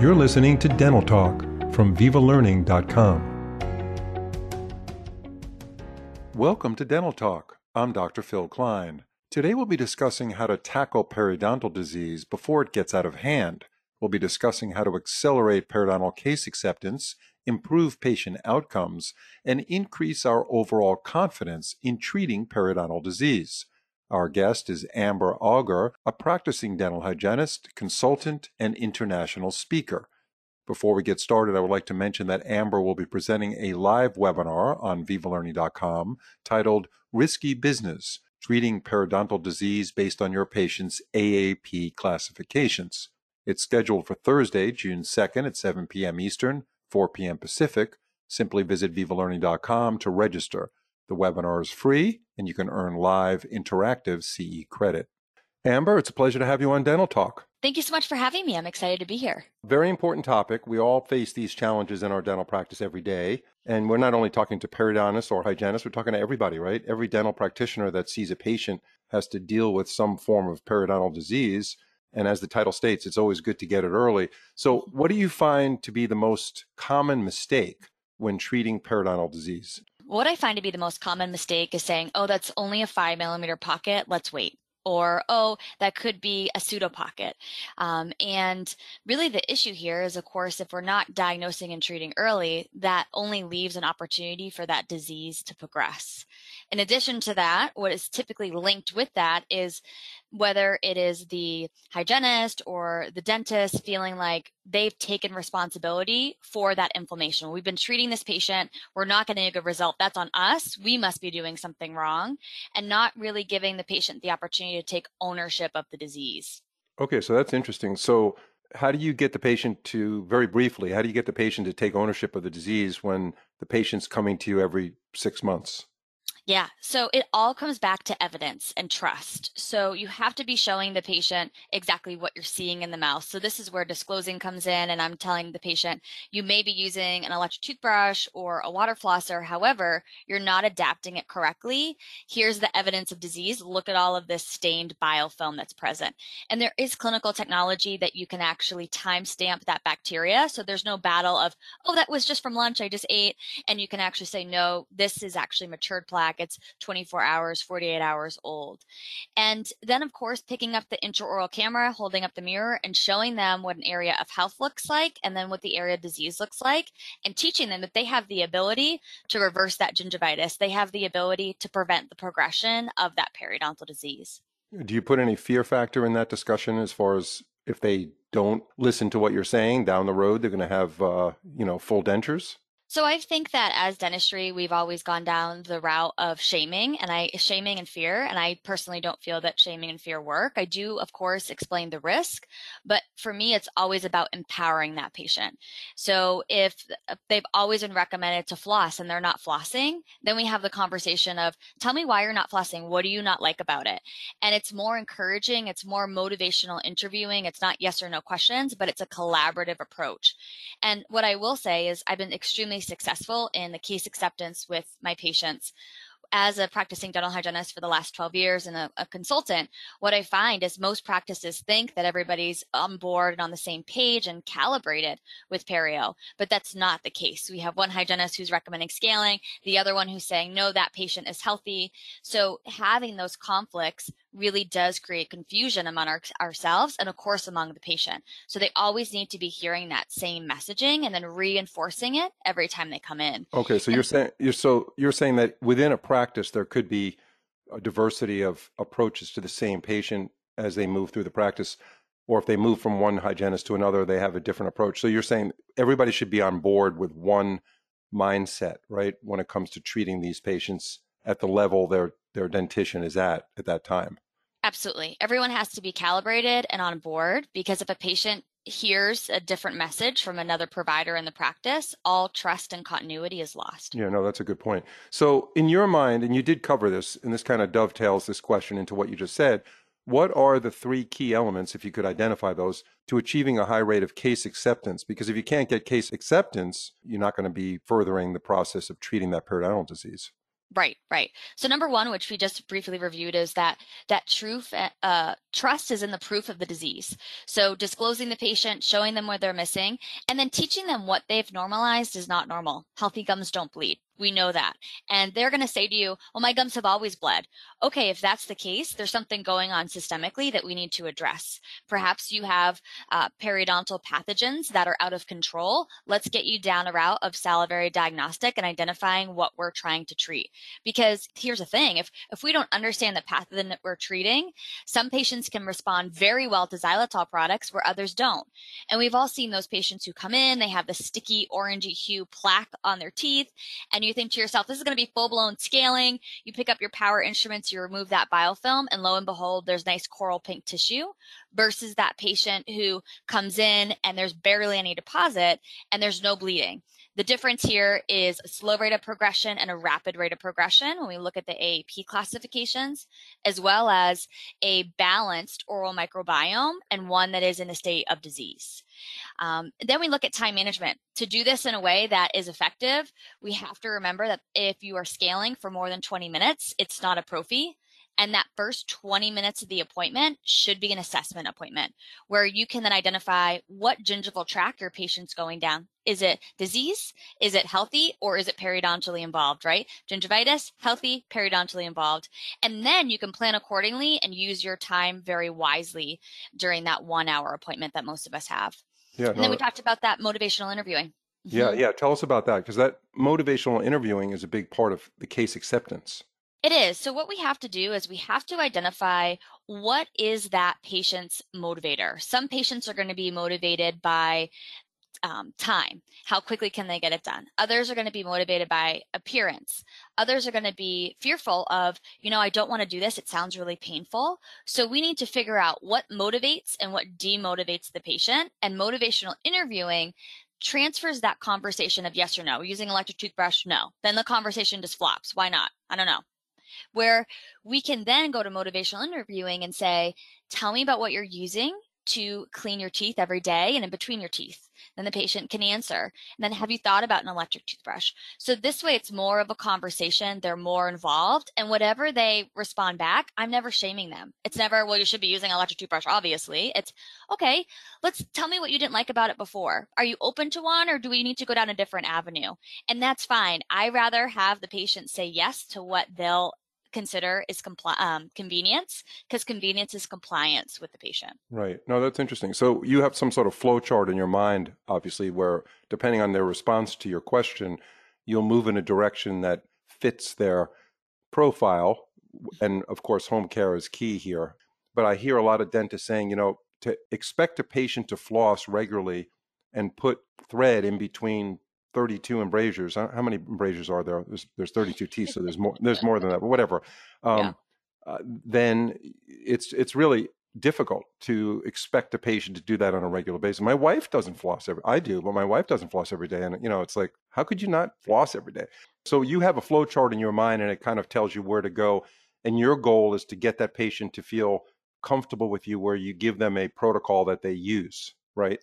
You're listening to Dental Talk from VivaLearning.com. Welcome to Dental Talk. I'm Dr. Phil Klein. Today we'll be discussing how to tackle periodontal disease before it gets out of hand. We'll be discussing how to accelerate periodontal case acceptance, improve patient outcomes, and increase our overall confidence in treating periodontal disease. Our guest is Amber Auger, a practicing dental hygienist, consultant, and international speaker. Before we get started, I would like to mention that Amber will be presenting a live webinar on vivalearning.com titled Risky Business Treating Periodontal Disease Based on Your Patient's AAP Classifications. It's scheduled for Thursday, June 2nd at 7 p.m. Eastern, 4 p.m. Pacific. Simply visit vivalearning.com to register. The webinar is free and you can earn live interactive CE credit. Amber, it's a pleasure to have you on Dental Talk. Thank you so much for having me. I'm excited to be here. Very important topic. We all face these challenges in our dental practice every day. And we're not only talking to periodontists or hygienists, we're talking to everybody, right? Every dental practitioner that sees a patient has to deal with some form of periodontal disease. And as the title states, it's always good to get it early. So, what do you find to be the most common mistake when treating periodontal disease? What I find to be the most common mistake is saying, oh, that's only a five millimeter pocket, let's wait or oh that could be a pseudo pocket. Um, and really the issue here is of course if we're not diagnosing and treating early that only leaves an opportunity for that disease to progress. In addition to that what is typically linked with that is whether it is the hygienist or the dentist feeling like they've taken responsibility for that inflammation. We've been treating this patient, we're not getting a good result. That's on us. We must be doing something wrong and not really giving the patient the opportunity to take ownership of the disease. Okay, so that's interesting. So, how do you get the patient to, very briefly, how do you get the patient to take ownership of the disease when the patient's coming to you every six months? Yeah. So it all comes back to evidence and trust. So you have to be showing the patient exactly what you're seeing in the mouth. So this is where disclosing comes in. And I'm telling the patient, you may be using an electric toothbrush or a water flosser. However, you're not adapting it correctly. Here's the evidence of disease. Look at all of this stained biofilm that's present. And there is clinical technology that you can actually timestamp that bacteria. So there's no battle of, oh, that was just from lunch. I just ate. And you can actually say, no, this is actually matured plaque it's 24 hours, 48 hours old. And then, of course, picking up the intraoral camera, holding up the mirror, and showing them what an area of health looks like, and then what the area of disease looks like, and teaching them that they have the ability to reverse that gingivitis. They have the ability to prevent the progression of that periodontal disease. Do you put any fear factor in that discussion as far as if they don't listen to what you're saying down the road, they're going to have, uh, you know, full dentures? So I think that as dentistry, we've always gone down the route of shaming and I shaming and fear. And I personally don't feel that shaming and fear work. I do, of course, explain the risk, but for me, it's always about empowering that patient. So if uh, they've always been recommended to floss and they're not flossing, then we have the conversation of tell me why you're not flossing. What do you not like about it? And it's more encouraging. It's more motivational interviewing. It's not yes or no questions, but it's a collaborative approach. And what I will say is I've been extremely successful in the case acceptance with my patients as a practicing dental hygienist for the last 12 years and a, a, consultant, what I find is most practices think that everybody's on board and on the same page and calibrated with perio, but that's not the case. We have one hygienist who's recommending scaling, the other one who's saying, no, that patient is healthy. So having those conflicts really does create confusion among our, ourselves and of course among the patient. So they always need to be hearing that same messaging and then reinforcing it every time they come in. Okay, so and, you're saying you're so you're saying that within a practice there could be a diversity of approaches to the same patient as they move through the practice or if they move from one hygienist to another they have a different approach. So you're saying everybody should be on board with one mindset, right, when it comes to treating these patients at the level their their dentition is at at that time. Absolutely. Everyone has to be calibrated and on board because if a patient hears a different message from another provider in the practice, all trust and continuity is lost. Yeah, no, that's a good point. So, in your mind, and you did cover this, and this kind of dovetails this question into what you just said, what are the three key elements, if you could identify those, to achieving a high rate of case acceptance? Because if you can't get case acceptance, you're not going to be furthering the process of treating that periodontal disease. Right, right. So number one, which we just briefly reviewed, is that that truth, uh, trust is in the proof of the disease. So disclosing the patient, showing them what they're missing, and then teaching them what they've normalized is not normal. Healthy gums don't bleed. We know that. And they're going to say to you, well, my gums have always bled. Okay, if that's the case, there's something going on systemically that we need to address. Perhaps you have uh, periodontal pathogens that are out of control. Let's get you down a route of salivary diagnostic and identifying what we're trying to treat. Because here's the thing if, if we don't understand the pathogen that we're treating, some patients can respond very well to xylitol products where others don't. And we've all seen those patients who come in, they have the sticky orangey hue plaque on their teeth, and you you think to yourself, this is going to be full blown scaling. You pick up your power instruments, you remove that biofilm, and lo and behold, there's nice coral pink tissue versus that patient who comes in and there's barely any deposit and there's no bleeding. The difference here is a slow rate of progression and a rapid rate of progression when we look at the AAP classifications, as well as a balanced oral microbiome and one that is in a state of disease. Um, then we look at time management. To do this in a way that is effective, we have to remember that if you are scaling for more than 20 minutes, it's not a prophy. And that first 20 minutes of the appointment should be an assessment appointment where you can then identify what gingival tract your patient's going down. Is it disease? Is it healthy? Or is it periodontally involved, right? Gingivitis, healthy, periodontally involved. And then you can plan accordingly and use your time very wisely during that one hour appointment that most of us have. Yeah, and no, then we talked about that motivational interviewing. Yeah, mm-hmm. yeah. Tell us about that because that motivational interviewing is a big part of the case acceptance. It is. So, what we have to do is we have to identify what is that patient's motivator. Some patients are going to be motivated by um, time. How quickly can they get it done? Others are going to be motivated by appearance. Others are going to be fearful of, you know, I don't want to do this. It sounds really painful. So we need to figure out what motivates and what demotivates the patient. And motivational interviewing transfers that conversation of yes or no. Using electric toothbrush, no. Then the conversation just flops. Why not? I don't know where we can then go to motivational interviewing and say, tell me about what you're using to clean your teeth every day and in between your teeth. Then the patient can answer. And then have you thought about an electric toothbrush? So this way it's more of a conversation. They're more involved and whatever they respond back, I'm never shaming them. It's never, well, you should be using an electric toothbrush, obviously. It's okay. Let's tell me what you didn't like about it before. Are you open to one or do we need to go down a different avenue? And that's fine. I rather have the patient say yes to what they'll consider is compli- um, convenience because convenience is compliance with the patient. Right. No, that's interesting. So you have some sort of flow chart in your mind, obviously, where depending on their response to your question, you'll move in a direction that fits their profile. And of course, home care is key here. But I hear a lot of dentists saying, you know, to expect a patient to floss regularly and put thread in between 32 embrasures. How many embrasures are there? There's, there's 32 teeth, so there's more. There's more than that, but whatever. Um, yeah. uh, then it's it's really difficult to expect a patient to do that on a regular basis. My wife doesn't floss every. I do, but my wife doesn't floss every day, and you know, it's like, how could you not floss every day? So you have a flow chart in your mind, and it kind of tells you where to go. And your goal is to get that patient to feel comfortable with you, where you give them a protocol that they use, right?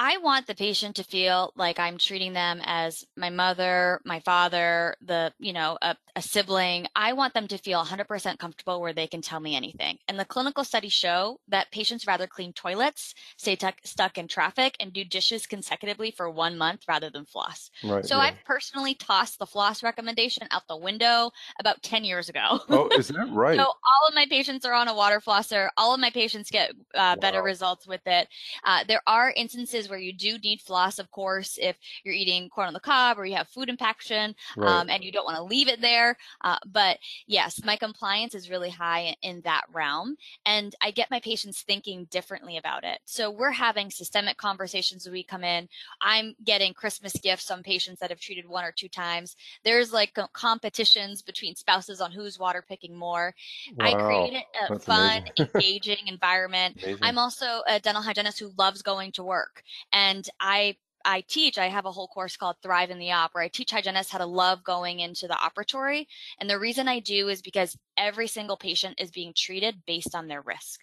I want the patient to feel like I'm treating them as my mother, my father, the, you know, a, a, sibling. I want them to feel 100% comfortable where they can tell me anything. And the clinical studies show that patients rather clean toilets, stay t- stuck in traffic, and do dishes consecutively for one month rather than floss. Right, so yeah. I've personally tossed the floss recommendation out the window about 10 years ago. Oh, is that right? so all of my patients are on a water flosser. All of my patients get uh, wow. better results with it. Uh, there are instances where you do need floss, of course, if you're eating corn on the cob or you have food impaction right. um, and you don't want to leave it there. Uh, but yes, my compliance is really high in that realm. And I get my patients thinking differently about it. So we're having systemic conversations when we come in. I'm getting Christmas gifts on patients that have treated one or two times. There's like competitions between spouses on who's water picking more. Wow. I create a That's fun, engaging environment. Amazing. I'm also a dental hygienist who loves going to work. And I I teach, I have a whole course called Thrive in the Op where I teach hygienists how to love going into the operatory. And the reason I do is because every single patient is being treated based on their risk.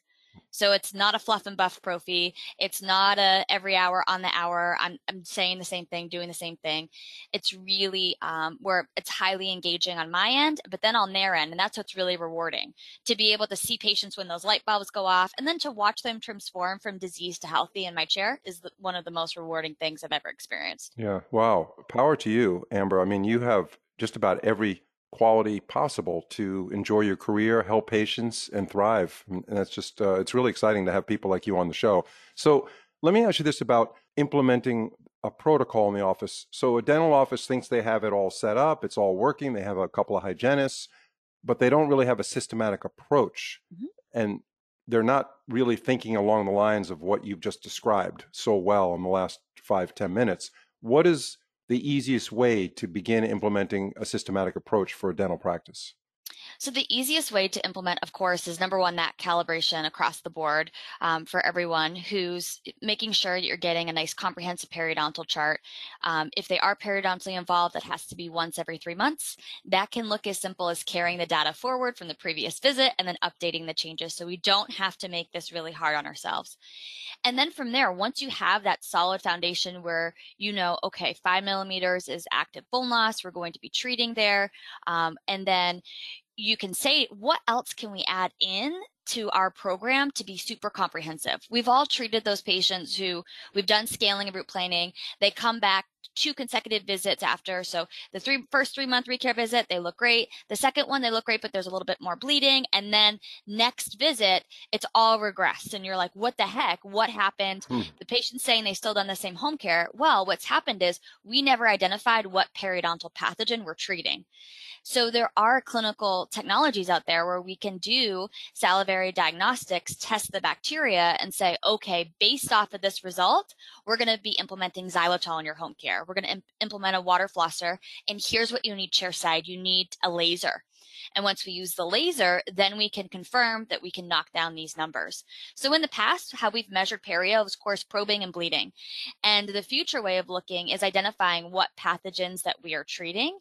So it's not a fluff and buff prophy. It's not a every hour on the hour. I'm, I'm saying the same thing, doing the same thing. It's really um, where it's highly engaging on my end, but then on their end. And that's what's really rewarding to be able to see patients when those light bulbs go off and then to watch them transform from disease to healthy in my chair is the, one of the most rewarding things I've ever experienced. Yeah. Wow. Power to you, Amber. I mean, you have just about every quality possible to enjoy your career, help patients, and thrive. And that's just, uh, it's really exciting to have people like you on the show. So let me ask you this about implementing a protocol in the office. So a dental office thinks they have it all set up, it's all working, they have a couple of hygienists, but they don't really have a systematic approach. Mm-hmm. And they're not really thinking along the lines of what you've just described so well in the last five ten minutes. What is the easiest way to begin implementing a systematic approach for a dental practice? So the easiest way to implement, of course, is number one, that calibration across the board um, for everyone who's making sure that you're getting a nice comprehensive periodontal chart. Um, if they are periodontally involved, that has to be once every three months. That can look as simple as carrying the data forward from the previous visit and then updating the changes. So we don't have to make this really hard on ourselves. And then from there, once you have that solid foundation where you know, okay, five millimeters is active bone loss, we're going to be treating there. Um, and then you can say, what else can we add in to our program to be super comprehensive? We've all treated those patients who we've done scaling and root planning. They come back two consecutive visits after. So the three first three month recare visit, they look great. The second one, they look great, but there's a little bit more bleeding. And then next visit, it's all regressed. And you're like, what the heck? What happened? Hmm. The patient's saying they still done the same home care. Well, what's happened is we never identified what periodontal pathogen we're treating. So there are clinical technologies out there where we can do salivary diagnostics, test the bacteria and say, okay, based off of this result, we're going to be implementing xylitol in your home care. We're going to imp- implement a water flosser. And here's what you need chairside. You need a laser. And once we use the laser, then we can confirm that we can knock down these numbers. So in the past, how we've measured perio is, of course, probing and bleeding. And the future way of looking is identifying what pathogens that we are treating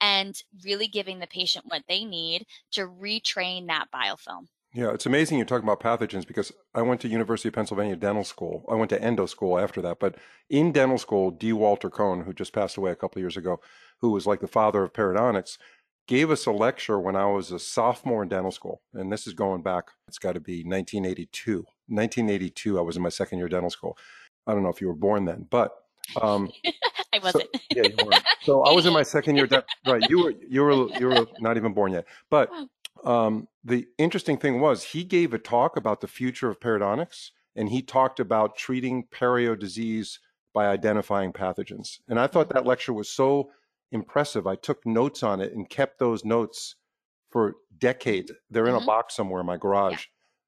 and really giving the patient what they need to retrain that biofilm. Yeah, it's amazing you're talking about pathogens because I went to University of Pennsylvania dental school. I went to endo school after that, but in dental school, D. Walter Cohen, who just passed away a couple of years ago, who was like the father of periodontics, gave us a lecture when I was a sophomore in dental school. And this is going back, it's got to be 1982. 1982, I was in my second year dental school. I don't know if you were born then, but um, I wasn't. So, yeah, you were. So I was in my second year. De- right, you were you were you were not even born yet. But um, the interesting thing was he gave a talk about the future of periodontics, and he talked about treating perio disease by identifying pathogens. And I thought that lecture was so impressive. I took notes on it and kept those notes for decades. They're in mm-hmm. a box somewhere in my garage,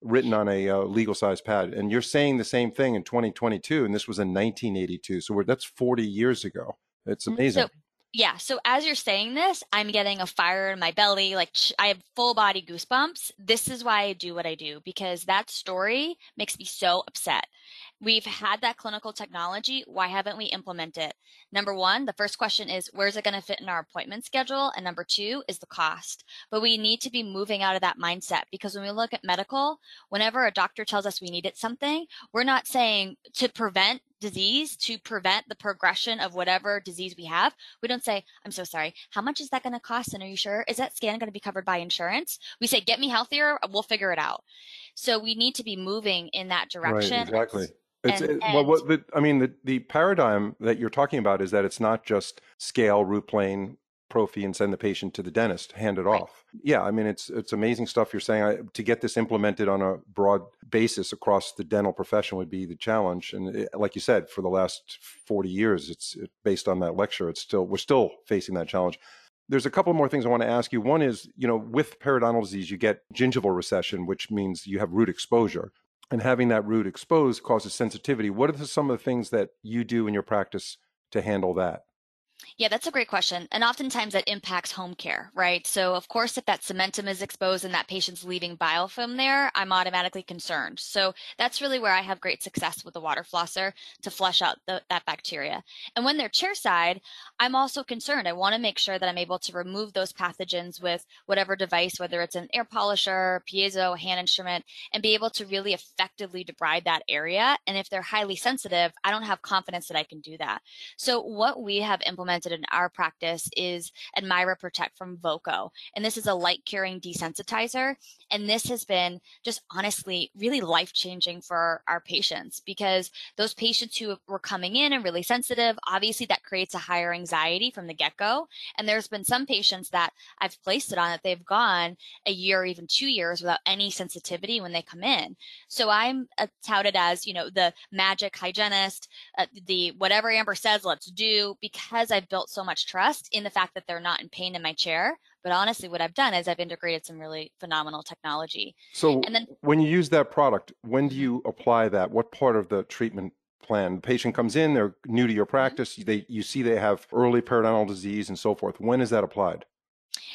yeah. written on a uh, legal size pad. And you're saying the same thing in 2022, and this was in 1982. So that's 40 years ago. It's mm-hmm. amazing. So yeah. So as you're saying this, I'm getting a fire in my belly. Like I have full body goosebumps. This is why I do what I do because that story makes me so upset. We've had that clinical technology. Why haven't we implemented it? Number one, the first question is where's it going to fit in our appointment schedule? And number two is the cost. But we need to be moving out of that mindset because when we look at medical, whenever a doctor tells us we needed something, we're not saying to prevent disease to prevent the progression of whatever disease we have, we don't say, I'm so sorry, how much is that going to cost? And are you sure? Is that scan going to be covered by insurance? We say, get me healthier, we'll figure it out. So we need to be moving in that direction. Right, exactly. It's, and, it, well, what the, I mean, the, the paradigm that you're talking about is that it's not just scale, root plane, prophy and send the patient to the dentist, hand it right. off. Yeah, I mean it's it's amazing stuff you're saying. I, to get this implemented on a broad basis across the dental profession would be the challenge. And it, like you said, for the last 40 years, it's it, based on that lecture. It's still we're still facing that challenge. There's a couple more things I want to ask you. One is, you know, with periodontal disease, you get gingival recession, which means you have root exposure. And having that root exposed causes sensitivity. What are some of the things that you do in your practice to handle that? Yeah, that's a great question. And oftentimes that impacts home care, right? So, of course, if that cementum is exposed and that patient's leaving biofilm there, I'm automatically concerned. So, that's really where I have great success with the water flosser to flush out the, that bacteria. And when they're chairside, I'm also concerned. I want to make sure that I'm able to remove those pathogens with whatever device, whether it's an air polisher, piezo, hand instrument, and be able to really effectively debride that area. And if they're highly sensitive, I don't have confidence that I can do that. So, what we have implemented implemented in our practice is Admira Protect from Voco. And this is a light curing desensitizer. And this has been just honestly really life changing for our patients because those patients who were coming in and really sensitive, obviously that creates a higher anxiety from the get go. And there's been some patients that I've placed it on that they've gone a year or even two years without any sensitivity when they come in. So I'm uh, touted as, you know, the magic hygienist, uh, the whatever Amber says, let's do because I've built built so much trust in the fact that they're not in pain in my chair. But honestly, what I've done is I've integrated some really phenomenal technology. So and then, when you use that product, when do you apply that? What part of the treatment plan? The patient comes in, they're new to your mm-hmm. practice, they you see they have early periodontal disease and so forth. When is that applied?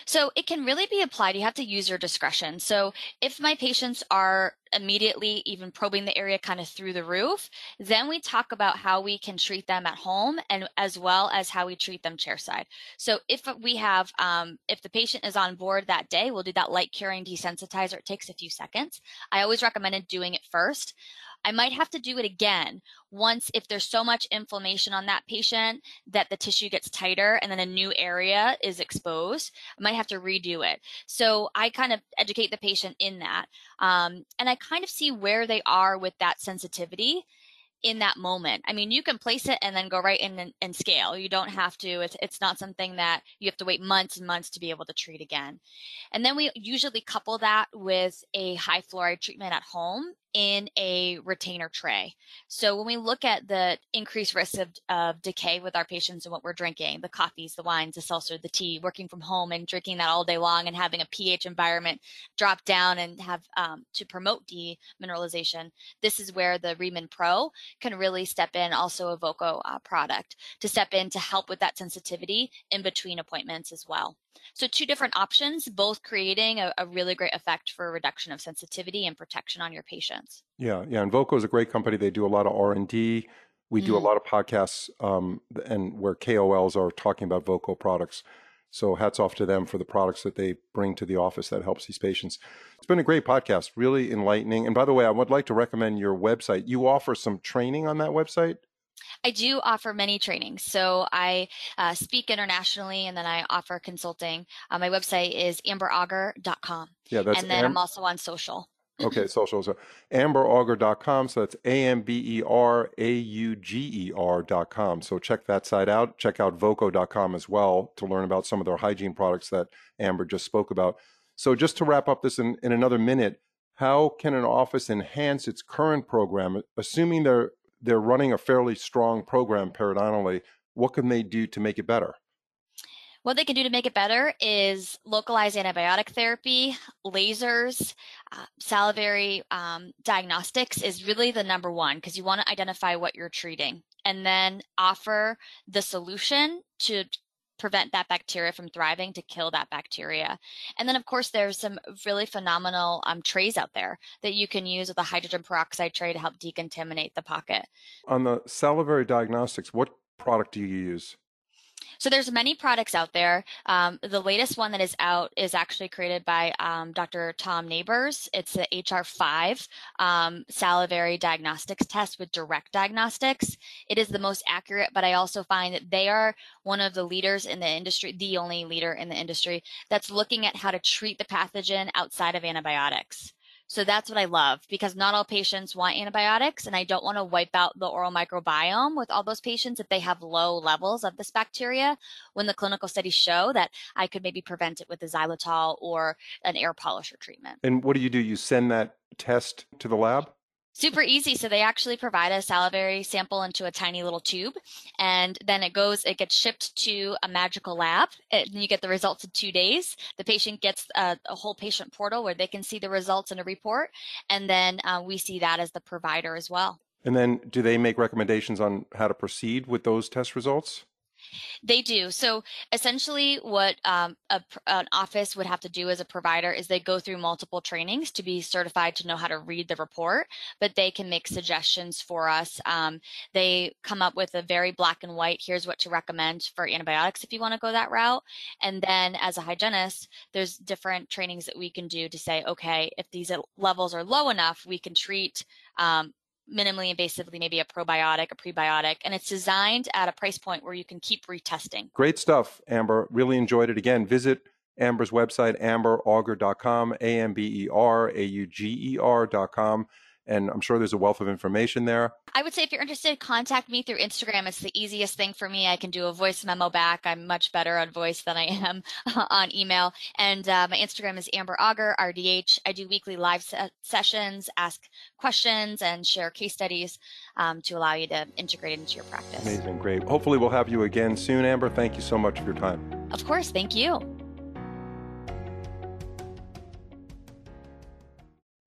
So it can really be applied. You have to use your discretion. So if my patients are immediately even probing the area kind of through the roof, then we talk about how we can treat them at home and as well as how we treat them chairside. So if we have, um, if the patient is on board that day, we'll do that light curing desensitizer. It takes a few seconds. I always recommended doing it first. I might have to do it again once if there's so much inflammation on that patient that the tissue gets tighter and then a new area is exposed. I might have to redo it. So I kind of educate the patient in that. Um, and I kind of see where they are with that sensitivity in that moment. I mean, you can place it and then go right in and, and, scale. You don't have to. It's it's not something that you have to wait months and months to be able to treat again. And then we usually couple that with a high fluoride treatment at home in a retainer tray. So when we look at the increased risk of, of decay with our patients and what we're drinking, the coffees, the wines, the seltzer, the tea, working from home and drinking that all day long and having a pH environment drop down and have um, to promote demineralization, this is where the Remin Pro can really step in, also a Voco uh, product, to step in to help with that sensitivity in between appointments as well. So two different options, both creating a, a really great effect for reduction of sensitivity and protection on your patients. Yeah, yeah, and Voco is a great company. They do a lot of R and D. We do mm. a lot of podcasts, um, and where KOLs are talking about Voco products. So hats off to them for the products that they bring to the office that helps these patients. It's been a great podcast, really enlightening. And by the way, I would like to recommend your website. You offer some training on that website. I do offer many trainings. So I uh, speak internationally and then I offer consulting. Uh, my website is amberauger.com. Yeah, that's And then Am- I'm also on social. okay, social. So amberauger.com. So that's A M B E R A U G E R.com. So check that site out. Check out voco.com as well to learn about some of their hygiene products that Amber just spoke about. So just to wrap up this in, in another minute, how can an office enhance its current program, assuming they're they're running a fairly strong program periodontally. What can they do to make it better? What they can do to make it better is localized antibiotic therapy, lasers, uh, salivary um, diagnostics is really the number one because you want to identify what you're treating and then offer the solution to prevent that bacteria from thriving to kill that bacteria. And then, of course, there's some really phenomenal um, trays out there that you can use with a hydrogen peroxide tray to help decontaminate the pocket. On the salivary diagnostics, what product do you use? So there's many products out there. Um, the latest one that is out is actually created by um, Dr. Tom Nabors. It's the HR5 um, salivary diagnostics test with direct diagnostics. It is the most accurate, but I also find that they are one of the leaders in the industry, the only leader in the industry that's looking at how to treat the pathogen outside of antibiotics. So that's what I love because not all patients want antibiotics, and I don't want to wipe out the oral microbiome with all those patients if they have low levels of this bacteria. When the clinical studies show that I could maybe prevent it with a xylitol or an air polisher treatment. And what do you do? You send that test to the lab? Super easy. So they actually provide a salivary sample into a tiny little tube, and then it goes, it gets shipped to a magical lab, and you get the results in two days. The patient gets a, a whole patient portal where they can see the results in a report, and then uh, we see that as the provider as well. And then do they make recommendations on how to proceed with those test results? They do. So essentially, what um, a, an office would have to do as a provider is they go through multiple trainings to be certified to know how to read the report, but they can make suggestions for us. Um, they come up with a very black and white here's what to recommend for antibiotics if you want to go that route. And then as a hygienist, there's different trainings that we can do to say, okay, if these levels are low enough, we can treat um, minimally invasively, maybe a probiotic, a prebiotic, and it's designed at a price point where you can keep retesting. Great stuff, Amber. Really enjoyed it. Again, visit Amber's website, amberauger.com, A M B E R A U G E R.com and I'm sure there's a wealth of information there. I would say if you're interested, contact me through Instagram. It's the easiest thing for me. I can do a voice memo back. I'm much better on voice than I am on email. And uh, my Instagram is Amber Auger, RDH. I do weekly live se- sessions, ask questions, and share case studies um, to allow you to integrate it into your practice. Amazing. Great. Hopefully, we'll have you again soon, Amber. Thank you so much for your time. Of course. Thank you.